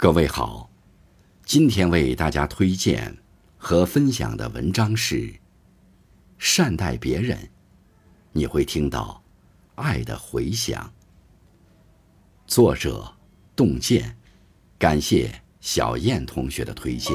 各位好，今天为大家推荐和分享的文章是《善待别人》，你会听到爱的回响。作者：洞见，感谢小燕同学的推荐。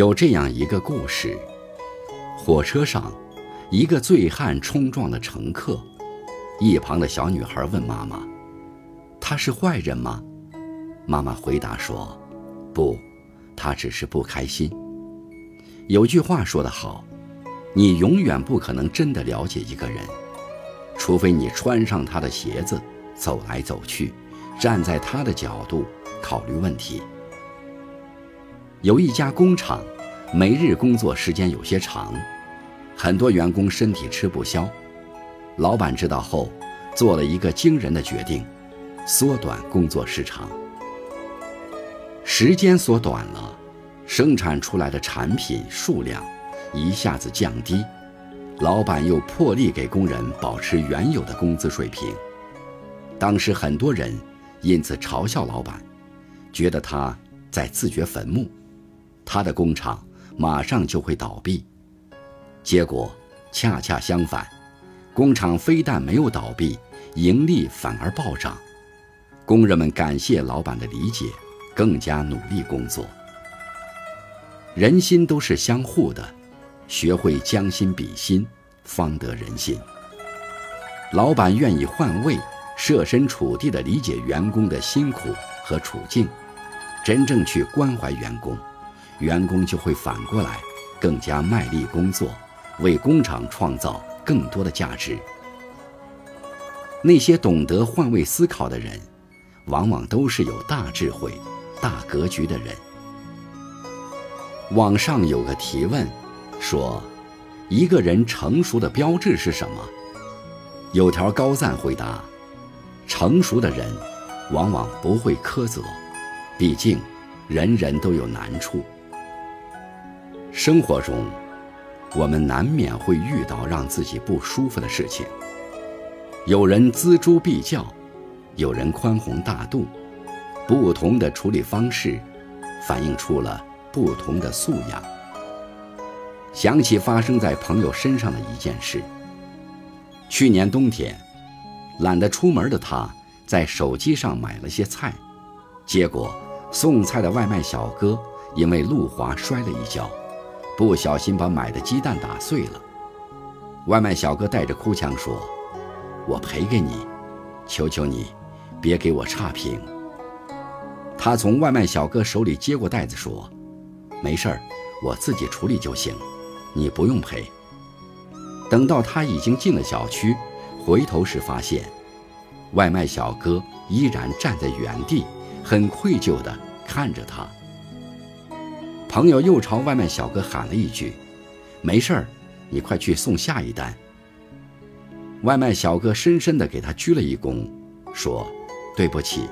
有这样一个故事：火车上，一个醉汉冲撞了乘客。一旁的小女孩问妈妈：“他是坏人吗？”妈妈回答说：“不，他只是不开心。”有句话说得好：“你永远不可能真的了解一个人，除非你穿上他的鞋子，走来走去，站在他的角度考虑问题。”有一家工厂，每日工作时间有些长，很多员工身体吃不消。老板知道后，做了一个惊人的决定：缩短工作时长。时间缩短了，生产出来的产品数量一下子降低，老板又破例给工人保持原有的工资水平。当时很多人因此嘲笑老板，觉得他在自掘坟墓。他的工厂马上就会倒闭，结果恰恰相反，工厂非但没有倒闭，盈利反而暴涨。工人们感谢老板的理解，更加努力工作。人心都是相互的，学会将心比心，方得人心。老板愿意换位，设身处地地理解员工的辛苦和处境，真正去关怀员工。员工就会反过来更加卖力工作，为工厂创造更多的价值。那些懂得换位思考的人，往往都是有大智慧、大格局的人。网上有个提问，说：“一个人成熟的标志是什么？”有条高赞回答：“成熟的人，往往不会苛责，毕竟，人人都有难处。”生活中，我们难免会遇到让自己不舒服的事情。有人锱铢必较，有人宽宏大度，不同的处理方式，反映出了不同的素养。想起发生在朋友身上的一件事：去年冬天，懒得出门的他，在手机上买了些菜，结果送菜的外卖小哥因为路滑摔了一跤。不小心把买的鸡蛋打碎了，外卖小哥带着哭腔说：“我赔给你，求求你，别给我差评。”他从外卖小哥手里接过袋子说：“没事儿，我自己处理就行，你不用赔。”等到他已经进了小区，回头时发现，外卖小哥依然站在原地，很愧疚地看着他。朋友又朝外卖小哥喊了一句：“没事儿，你快去送下一单。”外卖小哥深深地给他鞠了一躬，说：“对不起。”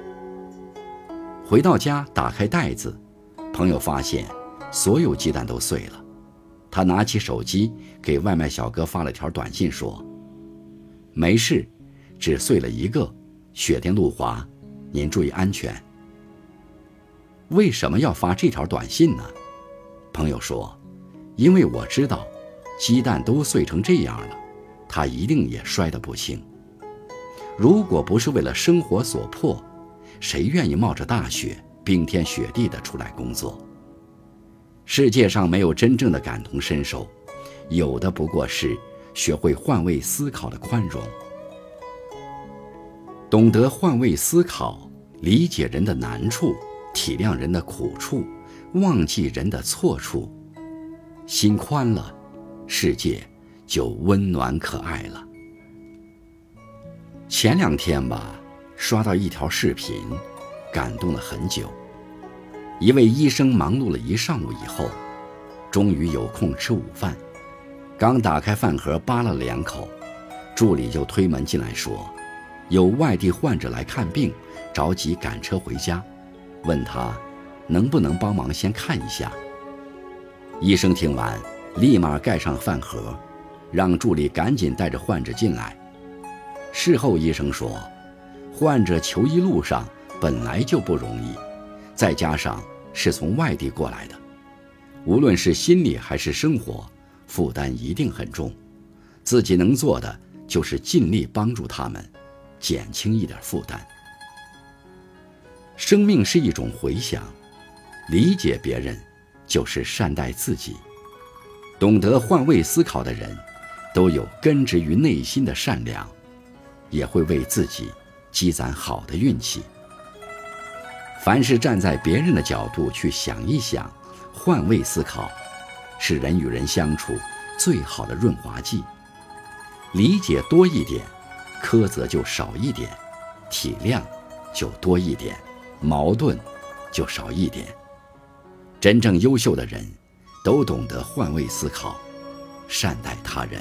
回到家，打开袋子，朋友发现所有鸡蛋都碎了。他拿起手机给外卖小哥发了条短信，说：“没事，只碎了一个，雪天路滑，您注意安全。”为什么要发这条短信呢？朋友说：“因为我知道，鸡蛋都碎成这样了，他一定也摔得不轻。如果不是为了生活所迫，谁愿意冒着大雪、冰天雪地的出来工作？世界上没有真正的感同身受，有的不过是学会换位思考的宽容。懂得换位思考，理解人的难处，体谅人的苦处。”忘记人的错处，心宽了，世界就温暖可爱了。前两天吧，刷到一条视频，感动了很久。一位医生忙碌了一上午以后，终于有空吃午饭，刚打开饭盒扒拉了两口，助理就推门进来说：“有外地患者来看病，着急赶车回家，问他能不能帮忙先看一下。”医生听完，立马盖上饭盒，让助理赶紧带着患者进来。事后医生说，患者求医路上本来就不容易，再加上是从外地过来的，无论是心理还是生活，负担一定很重。自己能做的就是尽力帮助他们，减轻一点负担。生命是一种回响，理解别人。就是善待自己，懂得换位思考的人，都有根植于内心的善良，也会为自己积攒好的运气。凡是站在别人的角度去想一想，换位思考，是人与人相处最好的润滑剂。理解多一点，苛责就少一点；体谅就多一点，矛盾就少一点。真正优秀的人，都懂得换位思考，善待他人。